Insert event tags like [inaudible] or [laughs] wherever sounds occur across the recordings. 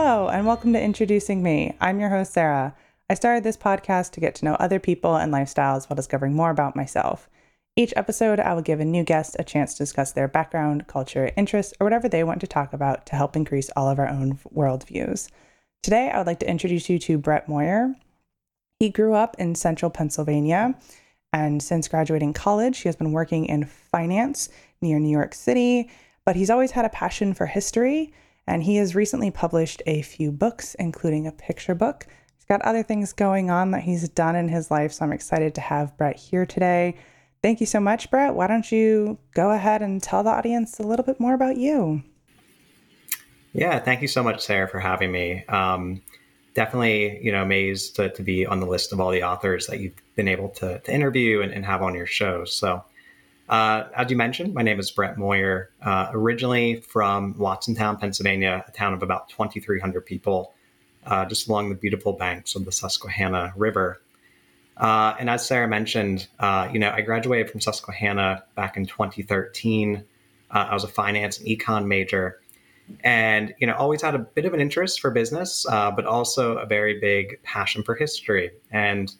Hello, and welcome to Introducing Me. I'm your host, Sarah. I started this podcast to get to know other people and lifestyles while discovering more about myself. Each episode, I will give a new guest a chance to discuss their background, culture, interests, or whatever they want to talk about to help increase all of our own worldviews. Today, I would like to introduce you to Brett Moyer. He grew up in central Pennsylvania, and since graduating college, he has been working in finance near New York City, but he's always had a passion for history, and he has recently published a few books, including a picture book. He's got other things going on that he's done in his life, so I'm excited to have Brett here today. Thank you so much, Brett. Why don't you go ahead and tell the audience a little bit more about you? Yeah, thank you so much, Sarah, for having me. Um, definitely, you know, amazed to, to, be on the list of all the authors that you've been able to, to interview and, and, have on your show. So, uh, as you mentioned, my name is Brett Moyer, uh, originally from Watsontown, Pennsylvania, a town of about 2,300 people, uh, just along the beautiful banks of the Susquehanna River. Uh, and as Sarah mentioned, uh, you know, I graduated from Susquehanna back in 2013. Uh, I was a finance and econ major and you know always had a bit of an interest for business but also a very big passion for history and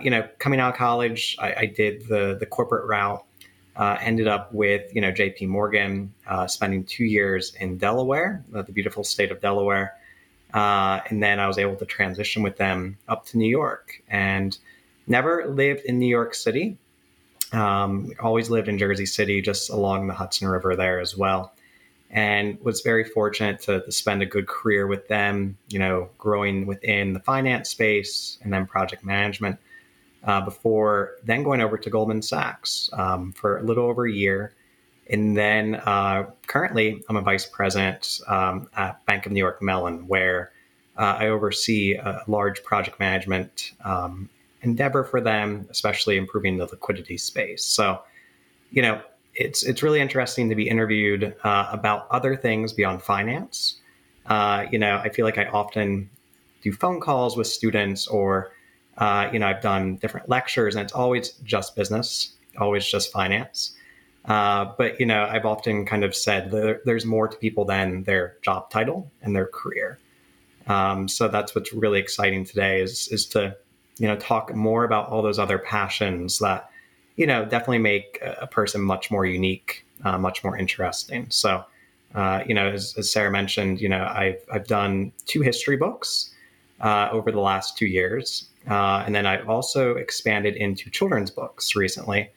you know coming out of college i, I did the the corporate route uh, ended up with you know jp morgan uh, spending two years in delaware uh, the beautiful state of delaware. Uh, and then i was able to transition with them up to new york and never lived in new york city. Um, always lived in jersey city just along the hudson river there as well. And was very fortunate to, to, spend a good career with them, you know, growing within the finance space and then project management uh, before then going over to Goldman Sachs um, for a little over a year. And then uh, currently, I'm a vice president um, at Bank of New York Mellon, where uh, I oversee a large project management um, endeavor for them, especially improving the liquidity space. So, you know, it's it's really interesting to be interviewed uh, about other things beyond finance. Uh, you know, I feel like I often do phone calls with students, or uh, you know, I've done different lectures, and it's always just business, always just finance. Uh, but you know, I've often kind of said there, there's more to people than their job title and their career. Um, so that's what's really exciting today is is to you know talk more about all those other passions that you know, definitely make a person much more unique, uh, much more interesting. So, uh, you know, as, as, Sarah mentioned, you know, I've, I've done two history books uh, over the last two years. Uh, and then I've also expanded into children's books recently.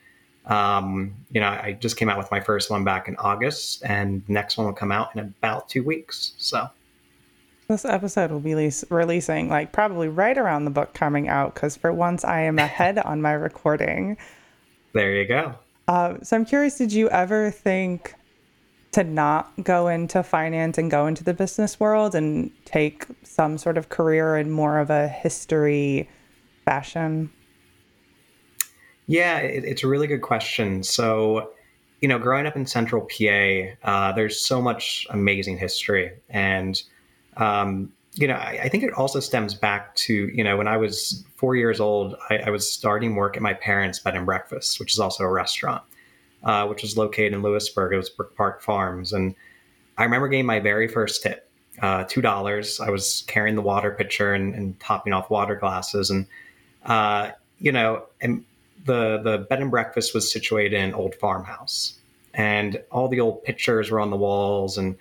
Um, you know, I just came out with my first one back in August, and the next one will come out in about two weeks. So, this episode will be releasing like probably right around the book coming out because for once I am ahead on my recording. There you go. Uh, so I'm curious, did you ever think to not go into finance and go into the business world and take some sort of career in more of a history fashion? Yeah, it, it's a really good question. So, you know, growing up in Central PA, uh, there's so much amazing history, and um, you know, I, I, think it also stems back to, you know, when I was four years old, I, I was starting work at my parents' bed and breakfast, which is also a restaurant, uh, which was located in Lewisburg. It was Brook Park Farms. And I remember getting my very first tip, uh, $2. I was carrying the water pitcher and, and topping off water glasses. And, uh, you know, and the, the bed and breakfast was situated in an old farmhouse. And all the old pictures were on the walls and,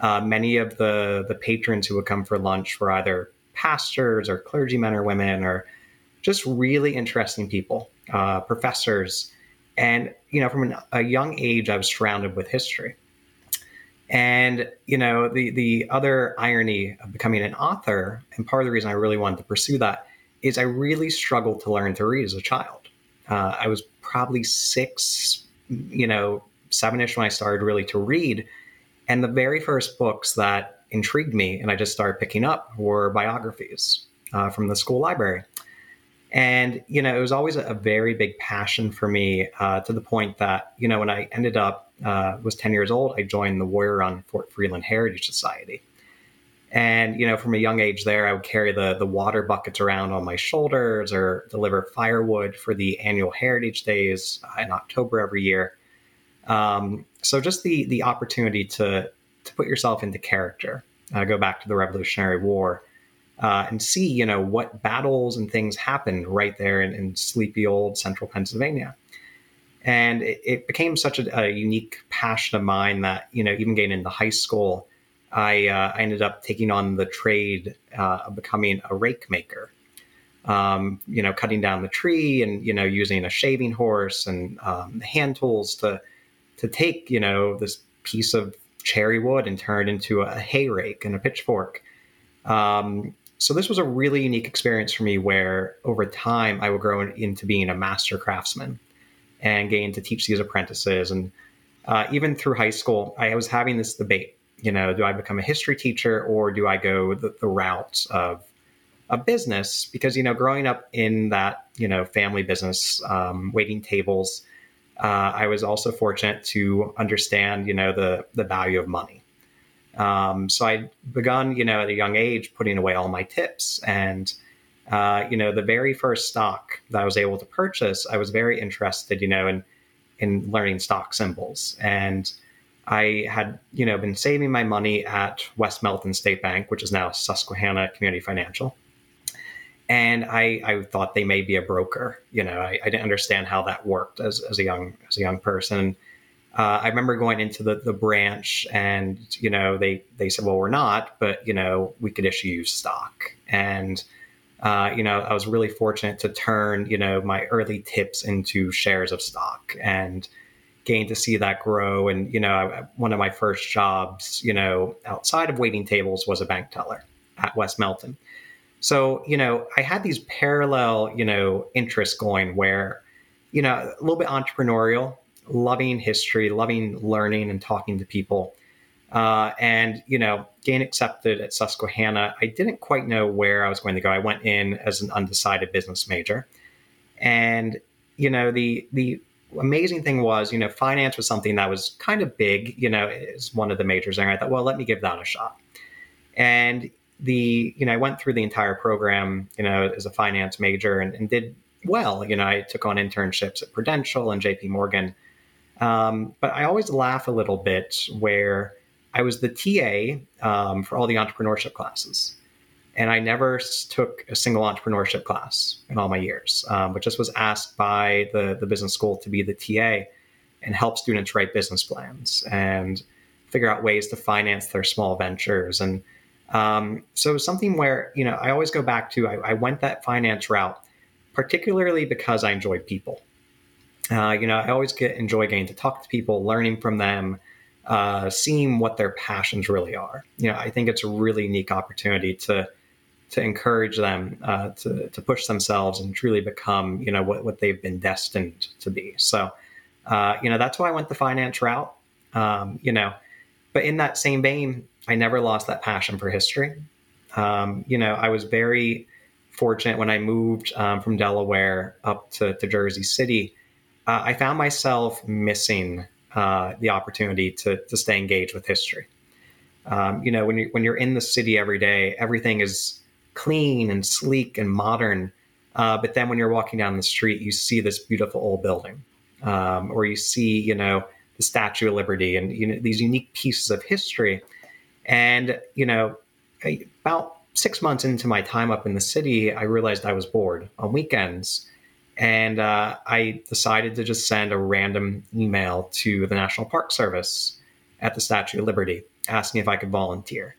uh, many of the the patrons who would come for lunch were either pastors or clergymen or women or just really interesting people, uh, professors, and you know from an, a young age I was surrounded with history. And you know the the other irony of becoming an author, and part of the reason I really wanted to pursue that is I really struggled to learn to read as a child. Uh, I was probably six, you know, seven-ish when I started really to read, and the very first books that intrigued me and I just started picking up were biographies uh, from the school library. And, you know, it was always a, very big passion for me uh, to the point that, you know, when I ended up, uh, was 10 years old, I joined the Warrior Run Fort Freeland Heritage Society. And, you know, from a young age there, I would carry the, the water buckets around on my shoulders or deliver firewood for the annual Heritage Days in October every year. Um, so just the the opportunity to to put yourself into character uh, go back to the Revolutionary War, uh, and see, you know, what battles and things happened right there in, in sleepy old central Pennsylvania. And it, it became such a, a, unique passion of mine that, you know, even getting into high school, I, uh, I ended up taking on the trade uh, of becoming a rake maker. Um, you know, cutting down the tree and, you know, using a shaving horse and um, hand tools to, to take, you know, this piece of cherry wood and turn it into a hay rake and a pitchfork. Um, so this was a really unique experience for me where over time I would grow into being a master craftsman and getting to teach these apprentices. And uh, even through high school, I was having this debate, you know, do I become a history teacher or do I go the, the route of a business? Because, you know, growing up in that, you know, family business, um, waiting tables, uh, I was also fortunate to understand, you know, the, the value of money um, so I'd begun, you know, at a young age, putting away all my tips. And, uh, you know, the very first stock that I was able to purchase, I was very interested, you know, in, in learning stock symbols. And I had, you know, been saving my money at West Milton State Bank, which is now Susquehanna Community Financial. And I, I thought they may be a broker. You know, I, I didn't understand how that worked as, as a young as a young person uh, I remember going into the, the branch and, you know, they, they said, well, we're not, but, you know, we could issue you stock. And, uh, you know, I was really fortunate to turn, you know, my early tips into shares of stock and gain to see that grow. And, you know, one of my first jobs, you know, outside of waiting tables was a bank teller at West Milton. So, you know, I had these parallel, you know, interests going where, you know, a little bit entrepreneurial, loving history, loving learning and talking to people. Uh, and, you know, gain accepted at Susquehanna. I didn't quite know where I was going to go. I went in as an undecided business major. And, you know, the, the amazing thing was, you know, finance was something that was kind of big, you know, is one of the majors. And I thought, well, let me give that a shot. And the, you know, I went through the entire program, you know, as a finance major and, and did well. You know, I took on internships at Prudential and JP Morgan um, but I always laugh a little bit where I was the TA um, for all the entrepreneurship classes. And I never took a single entrepreneurship class in all my years, um, but just was asked by the, the business school to be the TA and help students write business plans and figure out ways to finance their small ventures. And um, so something where, you know, I always go back to, I, I went that finance route, particularly because I enjoy people. Uh, you know, I always get enjoy getting to talk to people, learning from them, uh, seeing what their passions really are. You know, I think it's a really unique opportunity to to encourage them uh, to to push themselves and truly become, you know, what what they've been destined to be. So, uh, you know, that's why I went the finance route. Um, you know, but in that same vein, I never lost that passion for history. Um, you know, I was very fortunate when I moved um, from Delaware up to, to Jersey City uh, I found myself missing uh, the opportunity to, to stay engaged with history. Um, you know, when you when you're in the city every day, everything is clean and sleek and modern. Uh, but then when you're walking down the street, you see this beautiful old building, um, or you see, you know, the Statue of Liberty and you know these unique pieces of history. And you know, about six months into my time up in the city, I realized I was bored on weekends. And uh, I decided to just send a random email to the National Park Service at the Statue of Liberty asking if I could volunteer.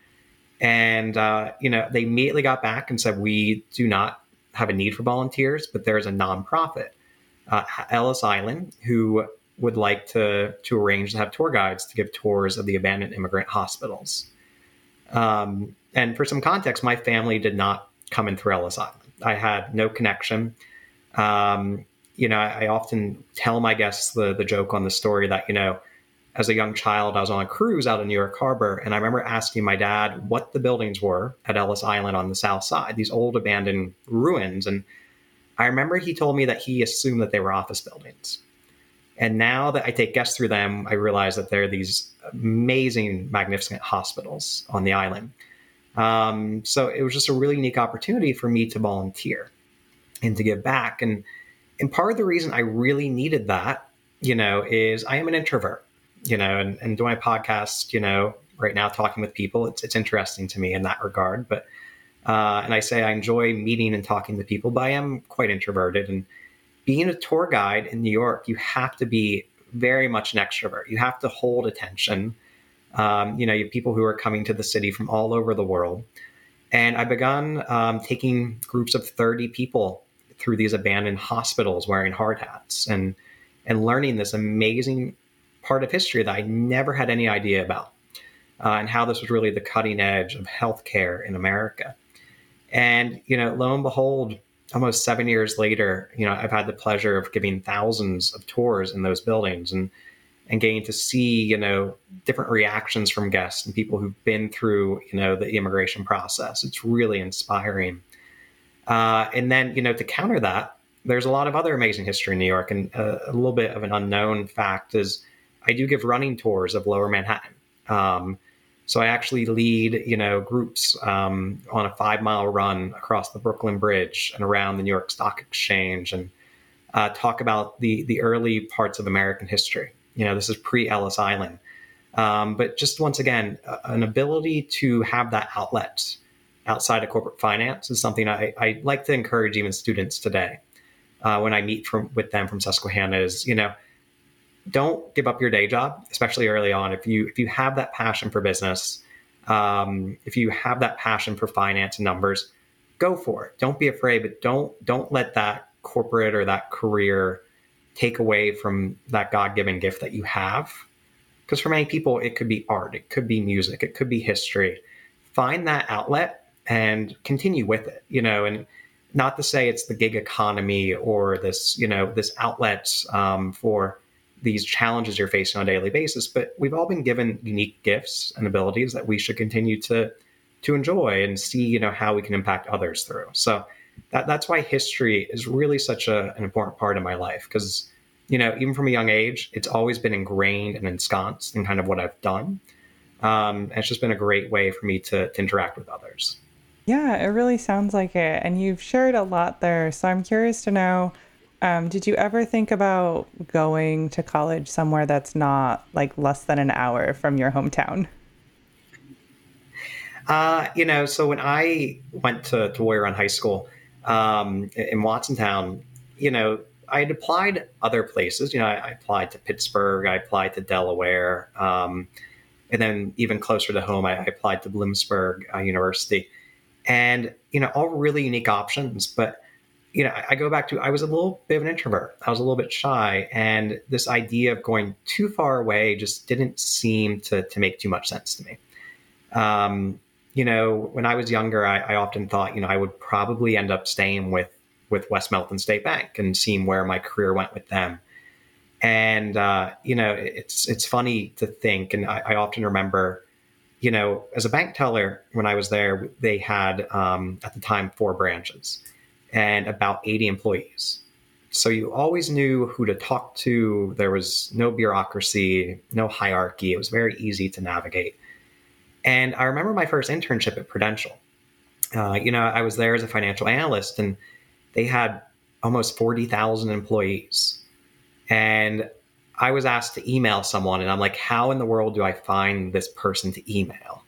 And, uh, you know, they immediately got back and said, we do not have a need for volunteers, but there's a nonprofit, uh, Ellis Island, who would like to, to arrange to have tour guides to give tours of the abandoned immigrant hospitals. Um, and for some context, my family did not come in through Ellis Island. I had no connection. Um, you know, I, I, often tell my guests the the joke on the story that you know, as a young child, I was on a cruise out of New York Harbor, and I remember asking my dad what the buildings were at Ellis Island on the south side, these old abandoned ruins, and I remember he told me that he assumed that they were office buildings. And now that I take guests through them, I realize that there are these amazing, magnificent hospitals on the island. Um, so it was just a really unique opportunity for me to volunteer and to give back. And and part of the reason I really needed that, you know, is I am an introvert, you know, and, and doing a podcast, you know, right now talking with people. It's it's interesting to me in that regard. But uh, and I say I enjoy meeting and talking to people, but I am quite introverted. And being a tour guide in New York, you have to be very much an extrovert. You have to hold attention. Um, you know, you have people who are coming to the city from all over the world. And I begun um, taking groups of 30 people through these abandoned hospitals wearing hard hats and and learning this amazing part of history that I never had any idea about, uh, and how this was really the cutting edge of healthcare in America. And you know, lo and behold, almost seven years later, you know, I've had the pleasure of giving thousands of tours in those buildings and and getting to see, you know, different reactions from guests and people who've been through, you know, the immigration process. It's really inspiring. Uh, and then, you know, to counter that, there's a lot of other amazing history in New York. And uh, a little bit of an unknown fact is I do give running tours of Lower Manhattan. Um, so I actually lead, you know, groups um, on a five mile run across the Brooklyn Bridge and around the New York Stock Exchange, and uh, talk about the the early parts of American history. You know, this is pre Ellis Island, um, but just once again, an ability to have that outlet outside of corporate finance is something I, I like to encourage even students today uh, when I meet from with them from Susquehanna. Is you know don't give up your day job, especially early on. If you if you have that passion for business, um, if you have that passion for finance and numbers, go for it. Don't be afraid, but don't don't let that corporate or that career take away from that God given gift that you have. Because for many people, it could be art, it could be music, it could be history. Find that outlet and continue with it. You know, and not to say it's the gig economy or this you know this outlet um, for these challenges you're facing on a daily basis. But we've all been given unique gifts and abilities that we should continue to to enjoy and see, you know, how we can impact others through. So that, that's why history is really such a, an important part of my life because, you know, even from a young age, it's always been ingrained and ensconced in kind of what I've done. Um, and it's just been a great way for me to, to interact with others. Yeah, it really sounds like it. And you've shared a lot there. So I'm curious to know um, did you ever think about going to college somewhere that's not like less than an hour from your hometown? Uh, you know, so when I went to, to Warrior Run High School um, in Watsontown, you know, I had applied other places. You know, I, I applied to Pittsburgh, I applied to Delaware, um, and then even closer to home, I, I applied to Bloomsburg uh, University, and you know, all really unique options. But you know, I go back to I was a little bit of an introvert. I was a little bit shy, and this idea of going too far away just didn't seem to to make too much sense to me. Um, you know, when I was younger, I, I, often thought, you know, I would probably end up staying with with West Milton State Bank and seeing where my career went with them. And uh, you know, it's it's funny to think, and I, I, often remember, you know, as a bank teller when I was there, they had um, at the time four branches and about 80 employees. So you always knew who to talk to. There was no bureaucracy, no hierarchy. It was very easy to navigate. And I remember my first internship at Prudential. Uh, you know, I was there as a financial analyst, and they had almost 40,000 employees. And I was asked to email someone, and I'm like, how in the world do I find this person to email?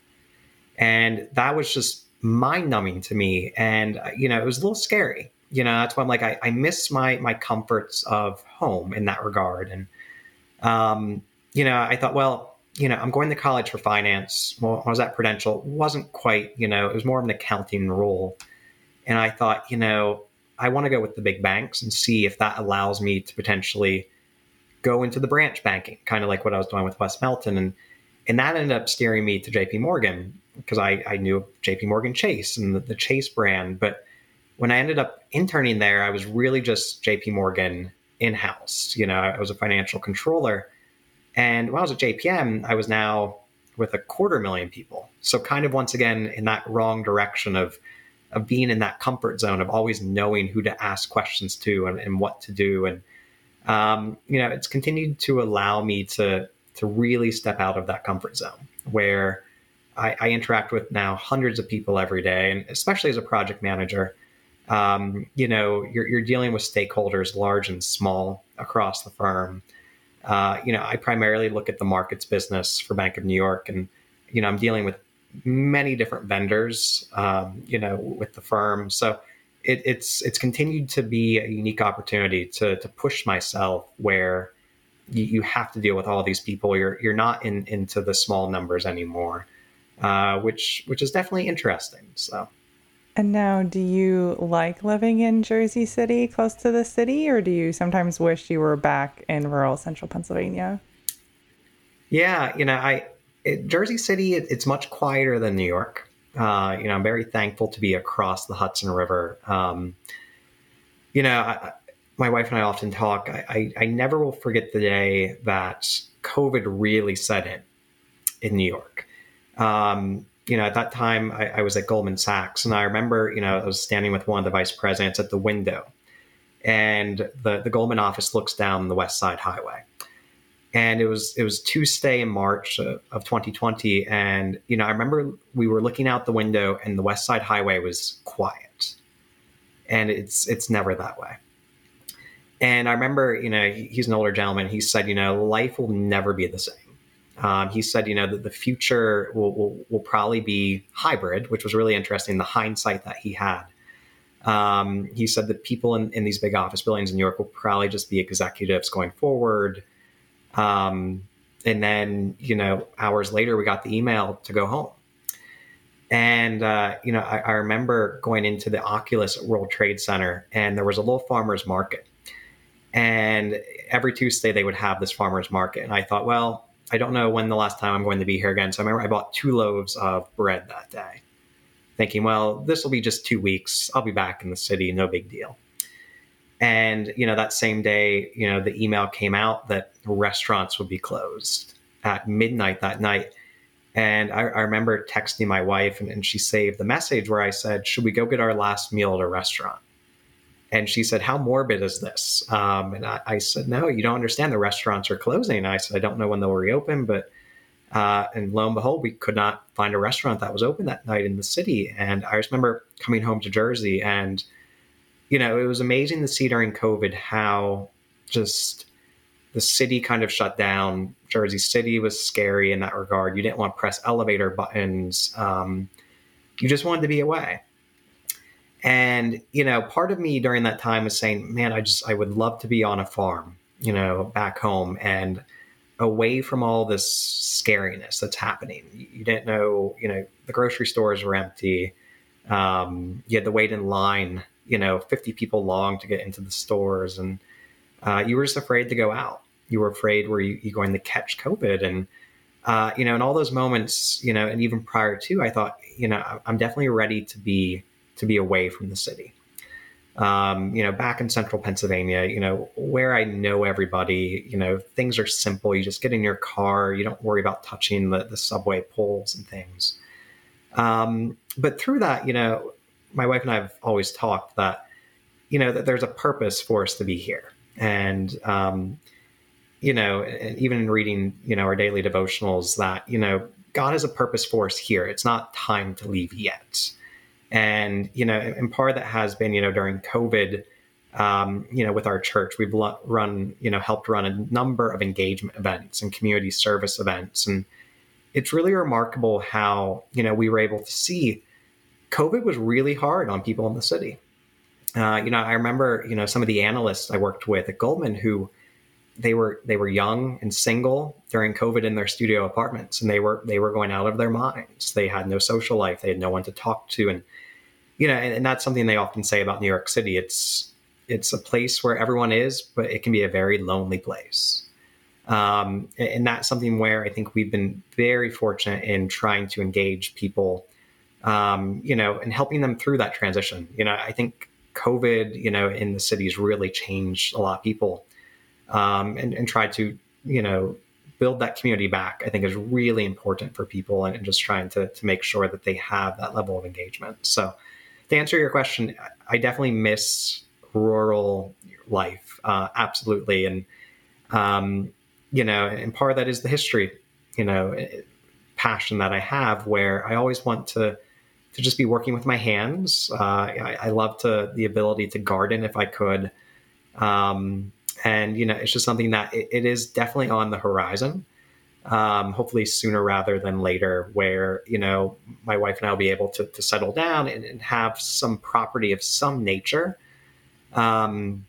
And that was just mind numbing to me. And, uh, you know, it was a little scary. You know, that's why I'm like, I, I miss my, my comforts of home in that regard. And, um, you know, I thought, well, you know, I'm going to college for finance. Well, I was at Prudential. It wasn't quite, you know, it was more of an accounting role. And I thought, you know, I want to go with the big banks and see if that allows me to potentially go into the branch banking, kind of like what I was doing with West Milton. And and that ended up steering me to JP Morgan because I, I knew JP Morgan Chase and the, the, Chase brand. But when I ended up interning there, I was really just JP Morgan in house. You know, I was a financial controller. And when I was at JPM, I was now with a quarter million people. So kind of once again in that wrong direction of of being in that comfort zone of always knowing who to ask questions to and, and what to do. And um, you know, it's continued to allow me to to really step out of that comfort zone where I, I, interact with now hundreds of people every day, and especially as a project manager, um, you know, you're, you're, dealing with stakeholders, large and small, across the firm. Uh, you know, I primarily look at the markets business for Bank of New York, and you know, I'm dealing with many different vendors, um, you know, with the firm. So it, it's it's continued to be a unique opportunity to to push myself where you, you have to deal with all these people. You're you're not in into the small numbers anymore, uh, which which is definitely interesting. So. And now, do you like living in Jersey City, close to the city, or do you sometimes wish you were back in rural central Pennsylvania? Yeah, you know, I it, Jersey City, it, it's much quieter than New York. Uh, you know, I'm very thankful to be across the Hudson River. Um, you know, I, my wife and I often talk. I, I, I, never will forget the day that COVID really set in in New York. Um, you know, at that time, I, I, was at Goldman Sachs, and I remember, you know, I was standing with one of the vice presidents at the window, and the the Goldman office looks down the West Side Highway, and it was it was Tuesday in March of, of 2020, and you know I remember we were looking out the window, and the West Side Highway was quiet, and it's it's never that way. And I remember, you know, he's an older gentleman. He said, you know, life will never be the same. Um, he said, you know, that the future will, will, will probably be hybrid, which was really interesting. The hindsight that he had. Um, he said that people in, in these big office buildings in New York will probably just be executives going forward um, and then, you know, hours later, we got the email to go home. And, uh, you know, I, I, remember going into the Oculus World Trade Center and there was a little farmer's market. And every Tuesday they would have this farmer's market. And I thought, well, I don't know when the last time I'm going to be here again. So I remember I bought two loaves of bread that day, thinking, well, this will be just two weeks. I'll be back in the city, no big deal. And, you know, that same day, you know, the email came out that restaurants would be closed at midnight that night. And I, I remember texting my wife, and, and, she saved the message where I said, Should we go get our last meal at a restaurant? And she said, How morbid is this? Um, and I, I, said, No, you don't understand. The restaurants are closing. And I said, I don't know when they'll reopen, but. Uh, and lo and behold, we could not find a restaurant that was open that night in the city. And I remember coming home to Jersey and you know, it was amazing to see during COVID how just the city kind of shut down. Jersey City was scary in that regard. You didn't want to press elevator buttons. Um, you just wanted to be away. And, you know, part of me during that time was saying, man, I just, I would love to be on a farm, you know, back home and away from all this scariness that's happening. You didn't know, you know, the grocery stores were empty. Um, you had to wait in line you know 50 people long to get into the stores and uh, you were just afraid to go out you were afraid were you, you going to catch covid and uh, you know in all those moments you know and even prior to i thought you know i'm definitely ready to be to be away from the city. Um, you know back in central pennsylvania you know where i know everybody you know things are simple. You just get in your car. You don't worry about touching the, the subway poles and things. Um, but through that you know my wife and I have always talked that you know that there's a purpose for us to be here, and um, you know, even in reading you know our daily devotionals, that you know God has a purpose for us here. It's not time to leave yet, and you know, and part of that has been you know during COVID. Um, you know, with our church, we've run, you know, helped run a number of engagement events and community service events. And it's really remarkable how, you know, we were able to see COVID was really hard on people in the city. Uh, you know, I remember, you know, some of the analysts I worked with at Goldman who they were they were young and single during COVID in their studio apartments, and they were they were going out of their minds. They had no social life. They had no one to talk to, and you know, and, and that's something they often say about New York City. It's it's a place where everyone is, but it can be a very lonely place. Um, and that's something where I think we've been very fortunate in trying to engage people um, you know, and helping them through that transition. You know, I think COVID, you know, in the cities really changed a lot of people um, and, and tried to, you know, build that community back, I think is really important for people and, and, just trying to, to make sure that they have that level of engagement. So to answer your question, I definitely miss rural life. Uh, absolutely. And, um, you know, and part that is the history, you know, passion that I have where I always want to, to just be working with my hands. Uh, I, I, love to the ability to garden if I could, um, and you know, it's just something that it, it is definitely on the horizon. Um, hopefully sooner rather than later, where you know my wife and I will be able to, to settle down and, and have some property of some nature. Um,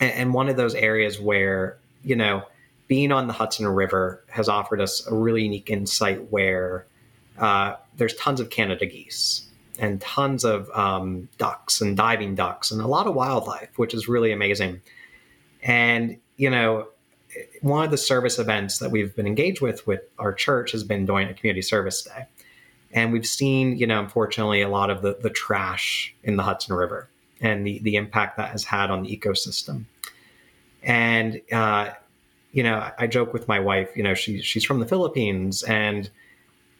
and, and one of those areas where you know being on the Hudson River has offered us a really unique insight where uh, there's tons of Canada geese and tons of um, ducks and diving ducks and a lot of wildlife, which is really amazing. And you know, one of the service events that we've been engaged with with our church has been doing a community service day. And we've seen, you know, unfortunately, a lot of the, the trash in the Hudson River and the, the impact that has had on the ecosystem. And, uh, you know, I, joke with my wife, you know, she, she's from the Philippines and,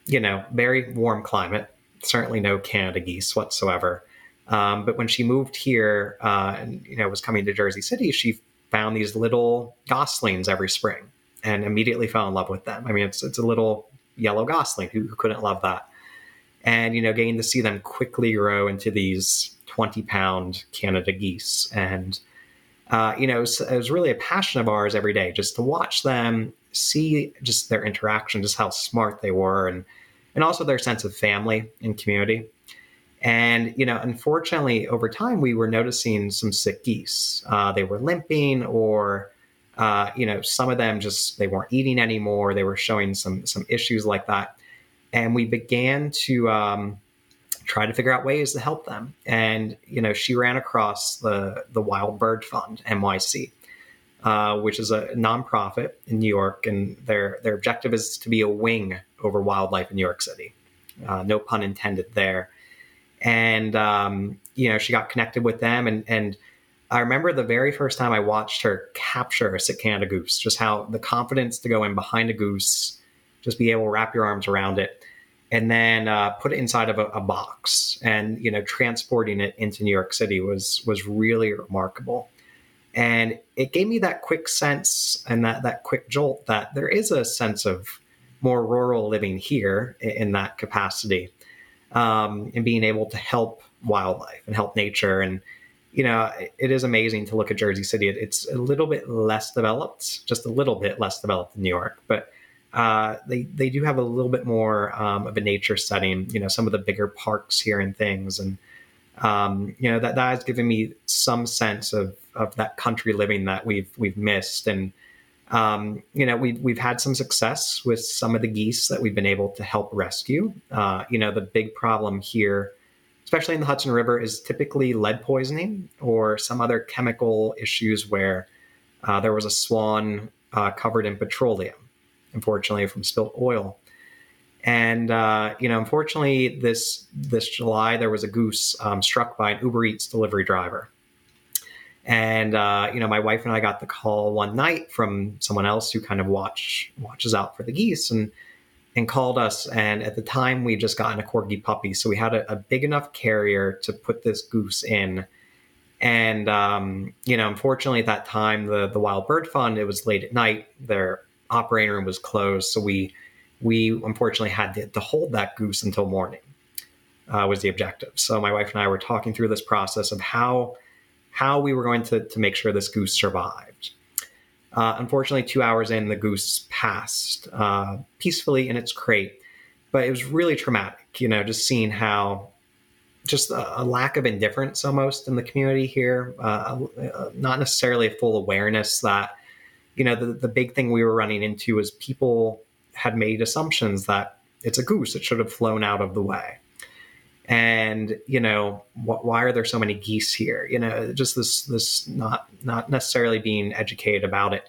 you know, very warm climate, certainly no Canada geese whatsoever. Um, but when she moved here uh, and, you know, was coming to Jersey City, she found these little goslings every spring and immediately fell in love with them. I mean, it's it's a little yellow gosling who, who couldn't love that, and you know, getting to see them quickly grow into these twenty pound Canada geese, and uh, you know, it was, it was really a passion of ours every day just to watch them, see just their interaction, just how smart they were, and and also their sense of family and community. And, you know, unfortunately, over time, we were noticing some sick geese. Uh, they were limping or, uh, you know, some of them just, they weren't eating anymore. They were showing some, some issues like that. And we began to um, try to figure out ways to help them. And, you know, she ran across the, the Wild Bird Fund, NYC. Uh, which is a nonprofit in New York, and their their objective is to be a wing over wildlife in New York City. Uh, no pun intended there and um, you know she got connected with them. And and I remember the very first time I watched her capture a sick Canada goose, just how the confidence to go in behind a goose, just be able to wrap your arms around it, and then uh, put it inside of a, a, box, and you know transporting it into New York City was was really remarkable, and it gave me that quick sense and that that quick jolt that there is a sense of more rural living here in, in that capacity um, and being able to help wildlife and help nature. And, you know, it is amazing to look at Jersey City. It's a little bit less developed, just a little bit less developed than New York, but uh, they they do have a little bit more um, of a nature setting. You know, some of the bigger parks here and things, and um, you know that that has given me some sense of of that country living that we've we've missed. And um, you know, we've we've had some success with some of the geese that we've been able to help rescue. Uh, you know, the big problem here, especially in the Hudson River, is typically lead poisoning or some other chemical issues where uh, there was a swan uh, covered in petroleum, unfortunately from spilt oil. And uh, you know, unfortunately, this this July there was a goose um, struck by an Uber Eats delivery driver and uh, you know, my wife and I got the call one night from someone else who kind of watch watches out for the geese and and called us. And at the time, we just gotten a corgi puppy, so we had a, a big enough carrier to put this goose in. And um, you know, unfortunately, at that time, the the Wild Bird Fund it was late at night. Their operating room was closed, so we we unfortunately had to, to hold that goose until morning. Uh, was the objective. So my wife and I were talking through this process of how how we were going to, to make sure this goose survived. Uh, unfortunately, two hours in, the goose passed uh, peacefully in its crate, but it was really traumatic, you know, just seeing how just a, a lack of indifference almost in the community here, uh, not necessarily a full awareness that, you know, the, the big thing we were running into was people had made assumptions that it's a goose, it should have flown out of the way and you know wh- why are there so many geese here? You know just this this not not necessarily being educated about it.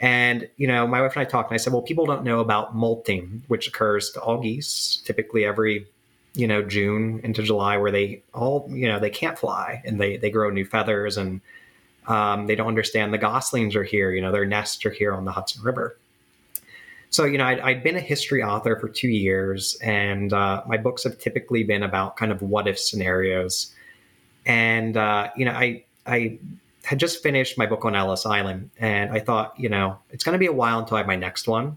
And you know my wife and i talked and i said well people don't know about molting which occurs to all geese typically every you know june into july where they all you know they can't fly and they they grow new feathers and um, they don't understand the goslings are here you know their nests are here on the hudson river so, you know, I'd, I'd, been a history author for two years, and uh, my books have typically been about kind of what if scenarios. And, uh, you know, I, I had just finished my book on Ellis Island, and I thought, you know, it's going to be a while until I have my next one.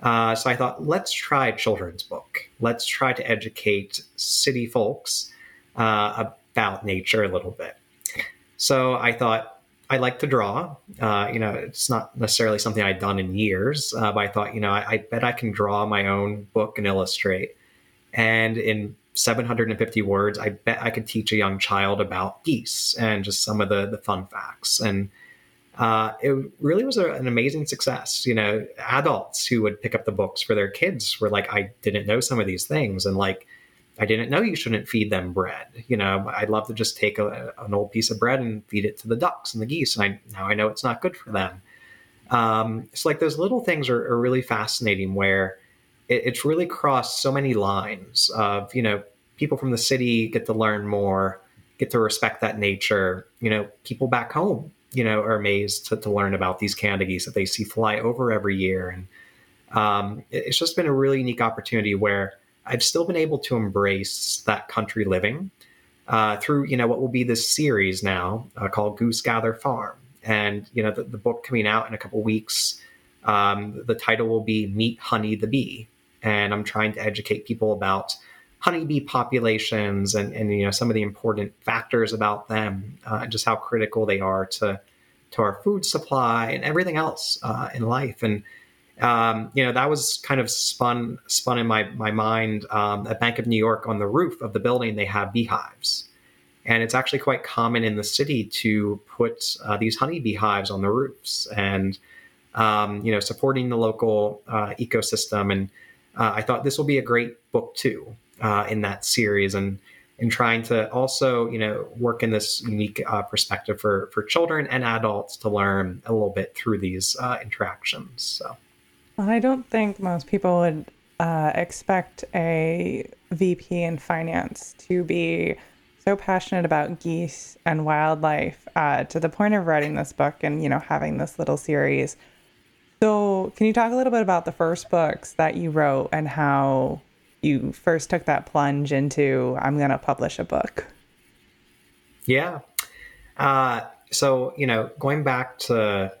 Uh, so I thought, let's try a children's book. Let's try to educate city folks uh, about nature a little bit. So I thought, I like to draw. Uh, you know, it's not necessarily something I'd done in years, uh, but I thought, you know, I, I, bet I can draw my own book and illustrate. And in 750 words, I bet I could teach a young child about geese and just some of the the fun facts. And uh, it really was a, an amazing success. You know, adults who would pick up the books for their kids were like, I didn't know some of these things, and like I didn't know you shouldn't feed them bread. You know, I'd love to just take a, an old piece of bread and feed it to the ducks and the geese. And I, now I know it's not good for them. Um, it's like those little things are, are really fascinating where it, it's really crossed so many lines of, you know, people from the city get to learn more, get to respect that nature. You know, people back home, you know, are amazed to, to learn about these Canada geese that they see fly over every year. And um, it's just been a really unique opportunity where I've still been able to embrace that country living uh, through, you know, what will be this series now uh, called Goose Gather Farm. And, you know, the, the book coming out in a couple weeks, um, the title will be Meet Honey the Bee. And I'm trying to educate people about honeybee populations and, and you know, some of the important factors about them uh, and just how critical they are to, to our food supply and everything else uh, in life. And, um, you know, that was kind of spun spun in my my mind. Um, at Bank of New York, on the roof of the building, they have beehives, and it's actually quite common in the city to put uh, these honey beehives on the roofs, and um, you know, supporting the local uh, ecosystem. And uh, I thought this will be a great book too uh, in that series, and in trying to also you know work in this unique uh, perspective for for children and adults to learn a little bit through these uh, interactions. So. I don't think most people would uh, expect a VP in finance to be so passionate about geese and wildlife uh, to the point of writing this book and you know having this little series. So, can you talk a little bit about the first books that you wrote and how you first took that plunge into I'm going to publish a book? Yeah. Uh, so, you know, going back to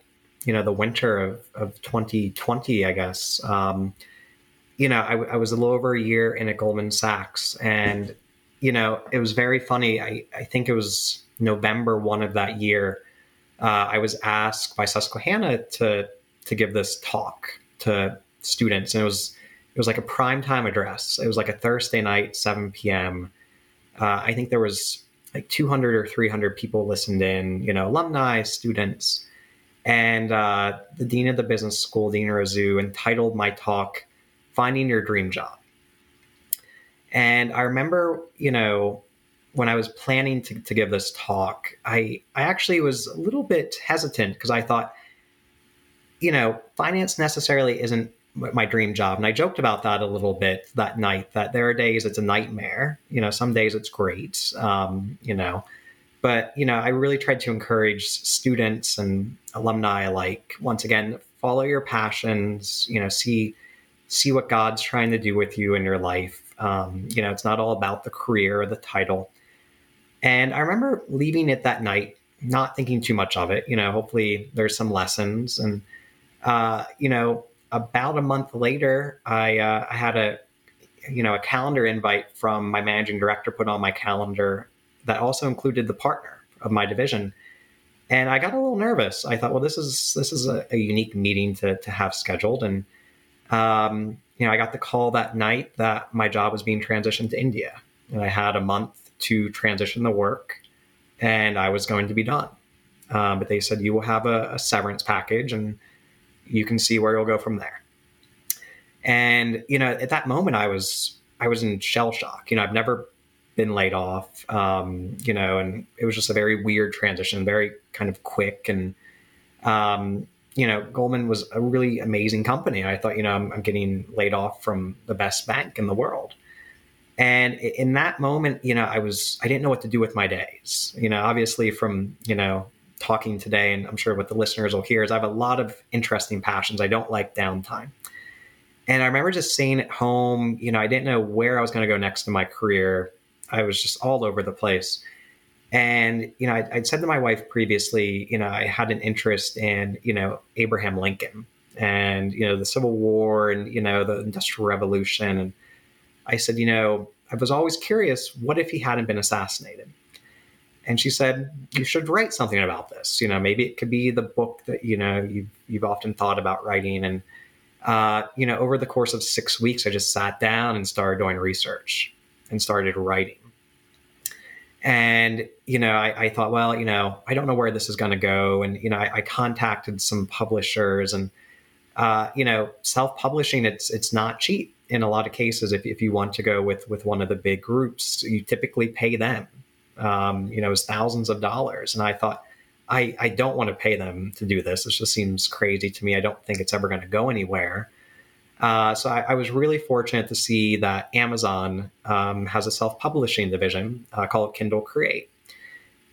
you know the winter of, of 2020 i guess. Um, you know I, I, was a little over a year in at goldman sachs and you know it was very funny. I, I think it was november one of that year uh, i was asked by susquehanna to to give this talk to students and it was it was like a prime time address. It was like a thursday night 7 p.m uh, i think there was like 200 or 300 people listened in you know alumni students and uh, the dean of the business school, Dean Rousu, entitled my talk "Finding Your Dream Job." And I remember, you know, when I was planning to, to give this talk, I I actually was a little bit hesitant because I thought, you know, finance necessarily isn't my dream job. And I joked about that a little bit that night. That there are days it's a nightmare. You know, some days it's great. Um, you know, but you know, I really tried to encourage students and alumni alike. Once again, follow your passions. You know, see see what God's trying to do with you in your life. Um, you know, it's not all about the career or the title. And I remember leaving it that night, not thinking too much of it. You know, hopefully there's some lessons. And uh, you know, about a month later, I uh, I had a you know a calendar invite from my managing director put on my calendar that also included the partner of my division. And I got a little nervous. I thought, well, this is this is a, a unique meeting to to have scheduled, and um, you know, I got the call that night that my job was being transitioned to India, and I had a month to transition the work, and I was going to be done. Um, but they said you will have a, a severance package, and you can see where you'll go from there. And you know, at that moment, I was I was in shell shock. You know, I've never been laid off, um, you know, and it was just a very weird transition, very kind of quick. And, um, you know, Goldman was a really amazing company. I thought, you know, I'm, I'm, getting laid off from the best bank in the world. And in that moment, you know, I was, I didn't know what to do with my days. You know, obviously from, you know, talking today, and I'm sure what the listeners will hear is I have a lot of interesting passions. I don't like downtime. And I remember just staying at home, you know, I didn't know where I was going to go next in my career. I was just all over the place. And, you know, I, would said to my wife previously, you know, I had an interest in, you know, Abraham Lincoln and, you know, the Civil War and, you know, the Industrial Revolution. And I said, you know, I was always curious, what if he hadn't been assassinated? and she said you should write something about this. You know, maybe it could be the book that you know you've you've often thought about writing. And uh, you know, over the course of six weeks, I just sat down and started doing research and started writing. And you know, I, I thought, well, you know, I don't know where this is going to go, and you know, I, I contacted some publishers and uh, you know, self-publishing it's it's not cheap in a lot of cases. If, if you want to go with with one of the big groups, you typically pay them. Um, you know, thousands of dollars, and I thought, I I don't want to pay them to do this. This just seems crazy to me. I don't think it's ever going to go anywhere. Uh, so I, I, was really fortunate to see that Amazon um, has a self-publishing division uh, called Kindle Create,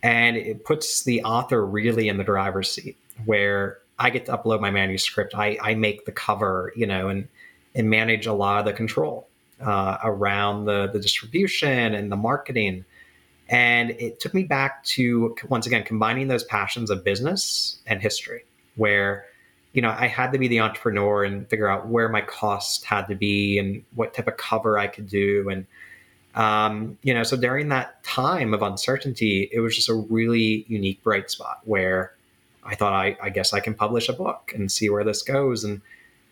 and it puts the author really in the driver's seat, where I get to upload my manuscript. I, I make the cover, you know, and and manage a lot of the control uh, around the the distribution and the marketing. And it took me back to once again combining those passions of business and history, where you know I had to be the entrepreneur and figure out where my costs had to be and what type of cover I could do and. Um, you know, so during that time of uncertainty, it was just a really unique bright spot where I thought I, I guess I can publish a book and see where this goes. And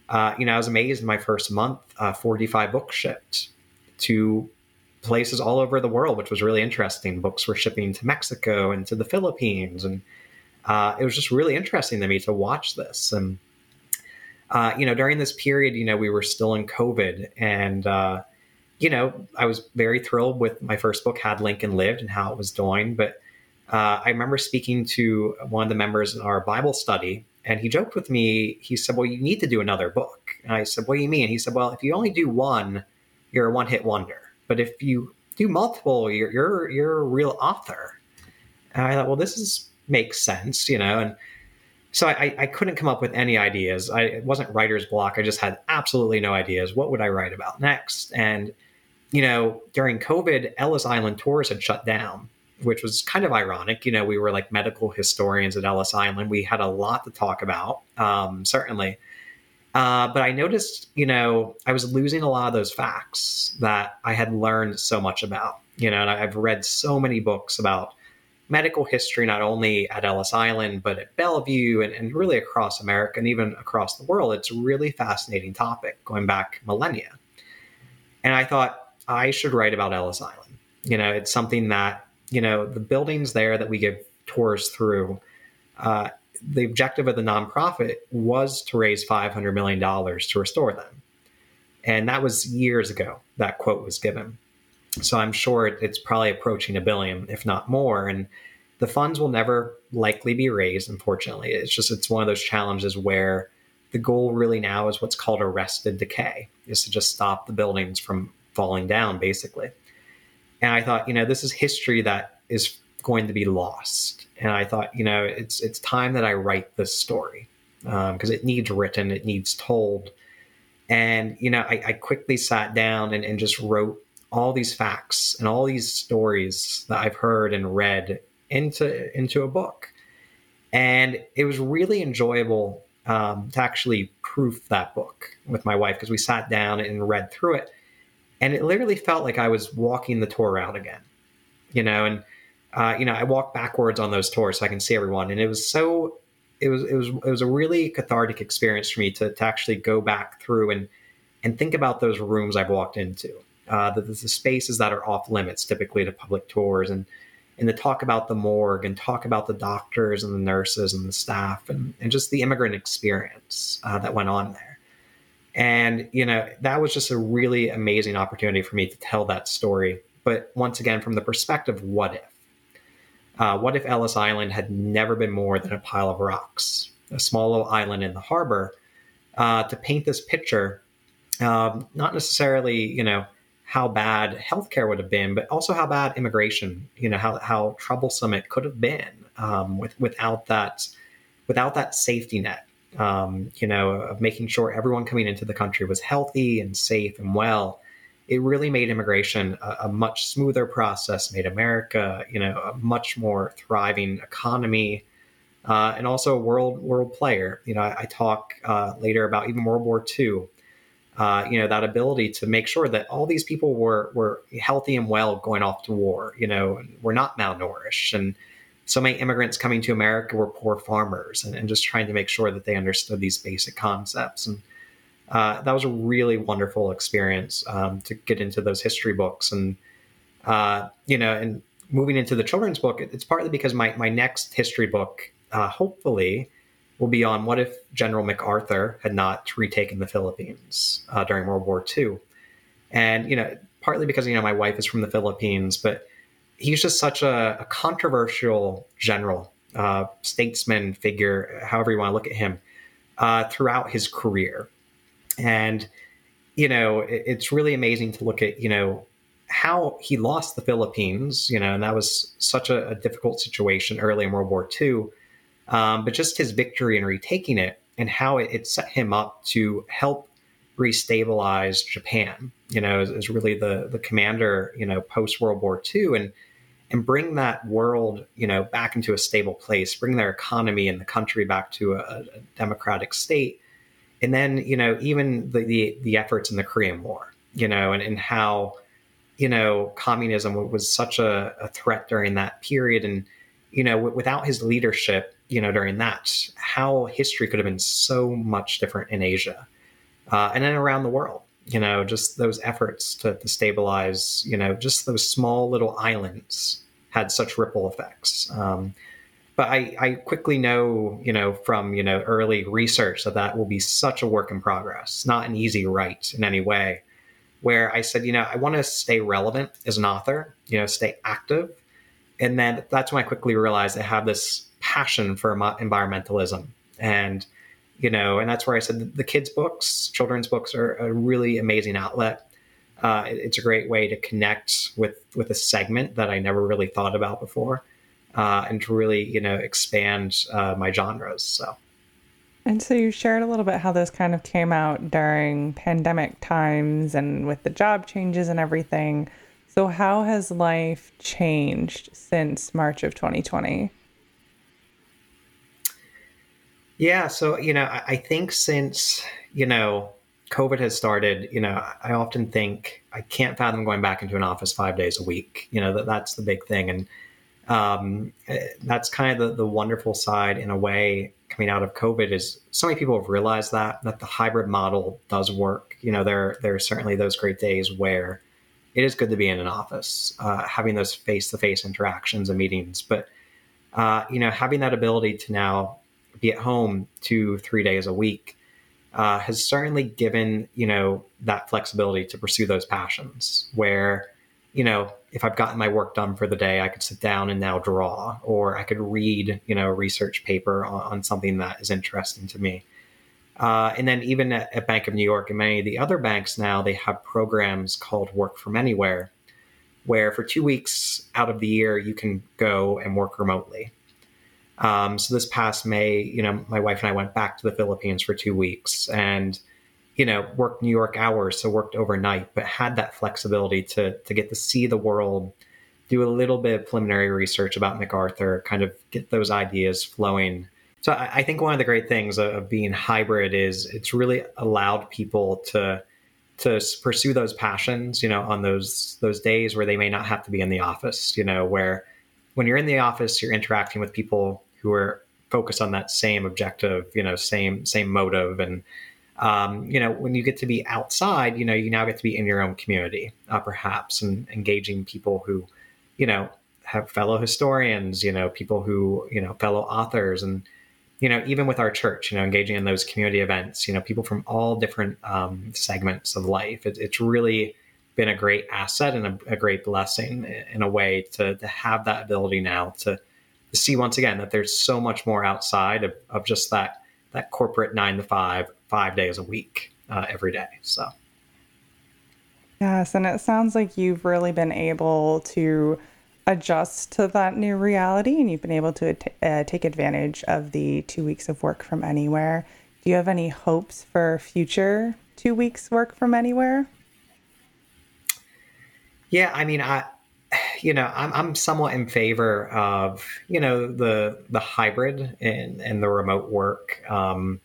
uh, you know, I was amazed my first month, uh, 45 books shipped to places all over the world, which was really interesting. Books were shipping to Mexico and to the Philippines, and uh, it was just really interesting to me to watch this. And uh, you know, during this period, you know, we were still in COVID, and uh, you know, I was very thrilled with my first book, Had Lincoln Lived, and how it was doing, but uh, I remember speaking to one of the members in our Bible study, and he joked with me. He said, "Well, you need to do another book." And I said, "What do you mean?" He said, "Well, if you only do one, you're a one-hit wonder. But if you do multiple, you're you're you're a real author." And I thought, "Well, this is makes sense, you know." And so I, I couldn't come up with any ideas. I, it wasn't writer's block. I just had absolutely no ideas. What would I write about next? And you know, during COVID, Ellis Island tours had shut down which was kind of ironic. You know, we were like medical historians at Ellis Island. We had a lot to talk about, um, certainly. Uh, but I noticed, you know, I was losing a lot of those facts that I had learned so much about. You know, and I've read so many books about medical history, not only at Ellis Island, but at Bellevue and, and really across America and even across the world. It's a really fascinating topic going back millennia. And I thought I should write about Ellis Island. You know, it's something that you know, the buildings there that we give tours through, uh, the objective of the nonprofit was to raise $500 million to restore them. And that was years ago, that quote was given. So I'm sure it's probably approaching a billion, if not more. And the funds will never likely be raised, unfortunately. It's just, it's one of those challenges where the goal really now is what's called arrested decay, is to just stop the buildings from falling down, basically. And I thought, you know, this is history that is going to be lost. And I thought, you know, it's it's time that I write this story because um, it needs written, it needs told. And you know, I, I quickly sat down and, and just wrote all these facts and all these stories that I've heard and read into into a book. And it was really enjoyable um, to actually proof that book with my wife because we sat down and read through it. And it literally felt like I was walking the tour route again, you know, and uh, you know I walked backwards on those tours so I can see everyone, and it was so it was it was it was a really cathartic experience for me to to actually go back through and and think about those rooms I've walked into, uh, the, the spaces that are off limits typically to public tours, and and to talk about the morgue and talk about the doctors and the nurses and the staff and, and just the immigrant experience uh, that went on there. And, you know, that was just a really amazing opportunity for me to tell that story. But once again, from the perspective, what if? Uh, what if Ellis Island had never been more than a pile of rocks, a small little island in the harbor? Uh, to paint this picture, um, not necessarily, you know, how bad healthcare would have been, but also how bad immigration, you know, how, how troublesome it could have been um, with, without that, without that safety net um, you know, of making sure everyone coming into the country was healthy and safe and well, it really made immigration a, a, much smoother process, made America, you know, a much more thriving economy, uh, and also a world world player. You know, I, I talk uh, later about even World War II. Uh, you know, that ability to make sure that all these people were were healthy and well going off to war. You know, and were not malnourished, and so many immigrants coming to America were poor farmers, and, and just trying to make sure that they understood these basic concepts. And uh, that was a really wonderful experience um, to get into those history books, and uh, you know, and moving into the children's book, it's partly because my my next history book, uh, hopefully will be on what if General MacArthur had not retaken the Philippines uh, during World War II. And, you know, partly because, you know, my wife is from the Philippines, but he's just such a, a controversial general, uh, statesman figure, however you want to look at him, uh, throughout his career. And, you know, it, it's really amazing to look at, you know, how he lost the Philippines, you know, and that was such a, a difficult situation early in World War II um, but just his victory in retaking it and how it, it set him up to help restabilize Japan, you know, as, really the, the commander, you know, post World War II and, and bring that world, you know, back into a stable place, bring their economy and the country back to a, a democratic state. And then, you know, even the, the, the efforts in the Korean War, you know, and, and how, you know, communism was such a, a threat during that period. And, you know, w- without his leadership, you know, during that, how history could have been so much different in Asia uh, and then around the world. You know, just those efforts to, to stabilize, you know, just those small little islands had such ripple effects. Um, but I, I quickly know, you know, from you know early research that that will be such a work in progress, not an easy write in any way. Where I said, you know, I want to stay relevant as an author, you know, stay active, and then that's when I quickly realized I have this passion for environmentalism. And you know and that's where i said the kids books children's books are a really amazing outlet. Uh, it's a great way to connect with with a segment that i never really thought about before uh, and to really you know expand uh, my genres so. And so you shared a little bit how this kind of came out during pandemic times and with the job changes and everything. So how has life changed since march of 2020 Yeah. So, you know, I, I think since, you know, COVID has started, you know, I often think I can't fathom going back into an office five days a week. You know, that that's the big thing. And um, eh, that's kind of the, the wonderful side in a way coming out of COVID is so many people have realized that, that the hybrid model does work. You know, there, there are certainly those great days where it is good to be in an office, uh, having those face to face interactions and meetings. But, uh, you know, having that ability to now be at home two, three days a week uh, has certainly given, you know, that flexibility to pursue those passions where, you know, if I've gotten my work done for the day, I could sit down and now draw, or I could read, you know, a research paper on, on something that is interesting to me. Uh, and then even at, at, Bank of New York and many of the other banks now, they have programs called Work from Anywhere, where for two weeks out of the year, you can go and work remotely. Um, so this past May, you know, my wife and I went back to the Philippines for two weeks and, you know, worked New York hours, so worked overnight, but had that flexibility to to get to see the world, do a little bit of preliminary research about MacArthur, kind of get those ideas flowing. So I, I think one of the great things of, of being hybrid is it's really allowed people to to pursue those passions, you know, on those those days where they may not have to be in the office, you know, where when you're in the office, you're interacting with people who are focused on that same objective, you know, same same motive, and um, you know, when you get to be outside, you know, you now get to be in your own community, uh, perhaps, and engaging people who, you know, have fellow historians, you know, people who, you know, fellow authors, and you know, even with our church, you know, engaging in those community events, you know, people from all different um, segments of life. It, it's really been a great asset and a, a great blessing in a way to to have that ability now to to see once again that there's so much more outside of, of just that that corporate nine to five, five days a week, uh, every day. So. Yes, and it sounds like you've really been able to adjust to that new reality and you've been able to uh, take advantage of the two weeks of work from anywhere. Do you have any hopes for future two weeks work from anywhere? Yeah, I mean, I you know, I'm, I'm somewhat in favor of you know the the hybrid and and the remote work. Um,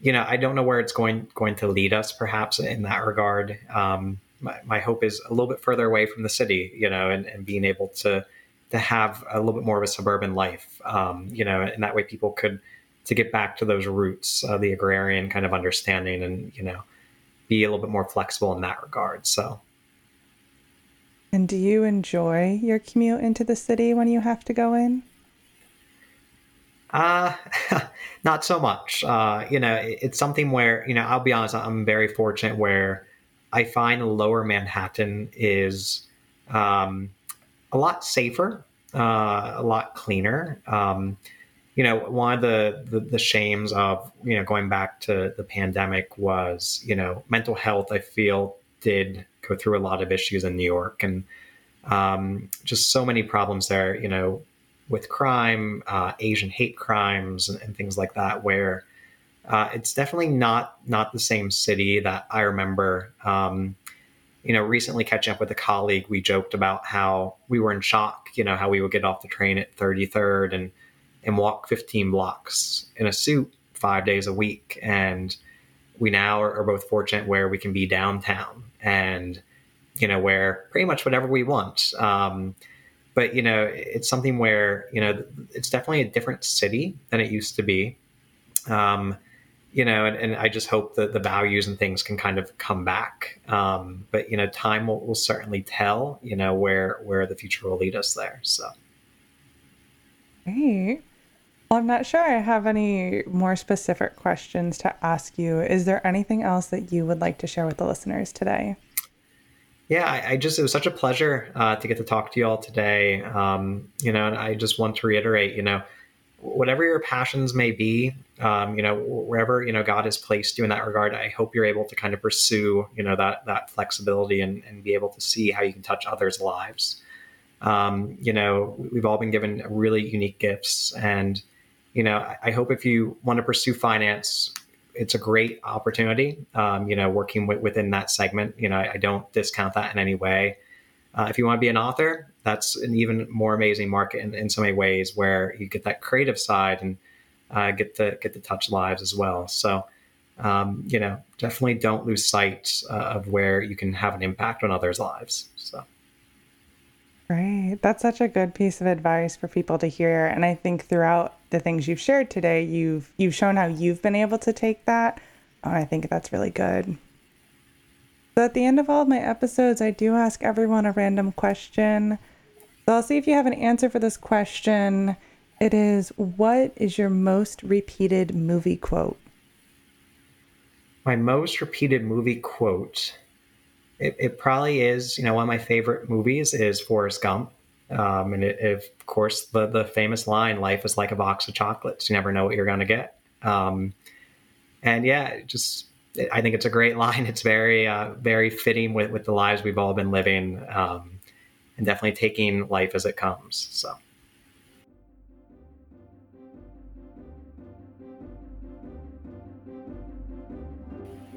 you know, I don't know where it's going going to lead us, perhaps in that regard. Um, my, my hope is a little bit further away from the city, you know, and, and being able to to have a little bit more of a suburban life, um, you know, and that way people could to get back to those roots, uh, the agrarian kind of understanding, and you know, be a little bit more flexible in that regard. So. And do you enjoy your commute into the city when you have to go in? Uh, [laughs] not so much. Uh, you know, it, it's something where, you know, I'll be honest, I'm very fortunate where I find lower Manhattan is um, a lot safer, uh, a lot cleaner. Um, you know, one of the, the, the shames of you know going back to the pandemic was you know mental health. I feel did go through a lot of issues in New York and um, just so many problems there. You know, with crime, uh, Asian hate crimes, and, and, things like that, where uh, it's definitely not not the same city that I remember. Um, you know, recently catching up with a colleague, we joked about how we were in shock. You know, how we would get off the train at 33rd and and walk 15 blocks in a suit five days a week, and we now are, are both fortunate where we can be downtown and you know wear pretty much whatever we want. Um, but you know, it's something where you know it's definitely a different city than it used to be. Um, you know, and, and, I just hope that the values and things can kind of come back. Um, but you know, time will, will, certainly tell. You know where where the future will lead us there. So. Great. Well, I'm not sure I have any more specific questions to ask you. Is there anything else that you would like to share with the listeners today? Yeah, I, I just it was such a pleasure uh, to get to talk to you all today. Um, you know, and I just want to reiterate, you know, whatever your passions may be, um, you know, wherever you know God has placed you in that regard, I hope you're able to kind of pursue, you know, that that flexibility and, and be able to see how you can touch others' lives. Um, you know, we've all been given really unique gifts, and you know, I, hope if you want to pursue finance, it's a great opportunity. Um, you know, working with, within that segment, you know, I, I don't discount that in any way. Uh, if you want to be an author, that's an even more amazing market in, in so many ways, where you get that creative side and uh, get to get to touch lives as well. So, um, you know, definitely don't lose sight uh, of where you can have an impact on others' lives. So. Right. That's such a good piece of advice for people to hear. And I think throughout the things you've shared today, you've you've shown how you've been able to take that. And I think that's really good. So at the end of all of my episodes, I do ask everyone a random question. So I'll see if you have an answer for this question. It is what is your most repeated movie quote? My most repeated movie quote it, it probably is, you know, one of my favorite movies is Forrest Gump. Um, and it, it, of course, the, the famous line, life is like a box of chocolates. You never know what you're going to get. Um, and yeah, just, I think it's a great line. [laughs] It's very, uh, very fitting with, with the lives we've all been living um, and definitely taking life as it comes. So.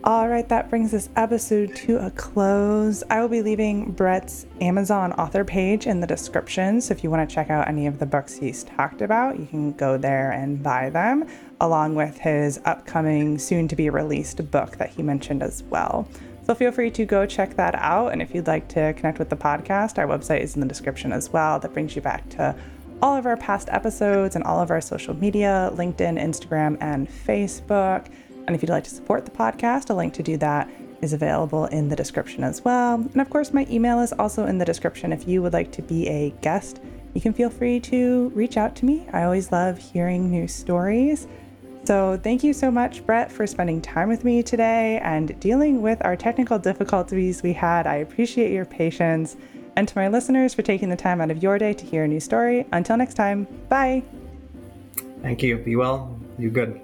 All right, that brings this episode to a close. I will be leaving Brett's Amazon author page in the description. So if you want to check out any of the books he's talked about, you can go there and buy them, along with his upcoming, soon to be released book that he mentioned as well. So feel free to go check that out. And if you'd like to connect with the podcast, our website is in the description as well. That brings you back to all of our past episodes and all of our social media LinkedIn, Instagram, and Facebook. And if you'd like to support the podcast, a link to do that is available in the description as well. And of course, my email is also in the description. If you would like to be a guest, you can feel free to reach out to me. I always love hearing new stories. So, thank you so much, Brett, for spending time with me today and dealing with our technical difficulties we had. I appreciate your patience. And to my listeners for taking the time out of your day to hear a new story. Until next time, bye. Thank you. Be well. You good.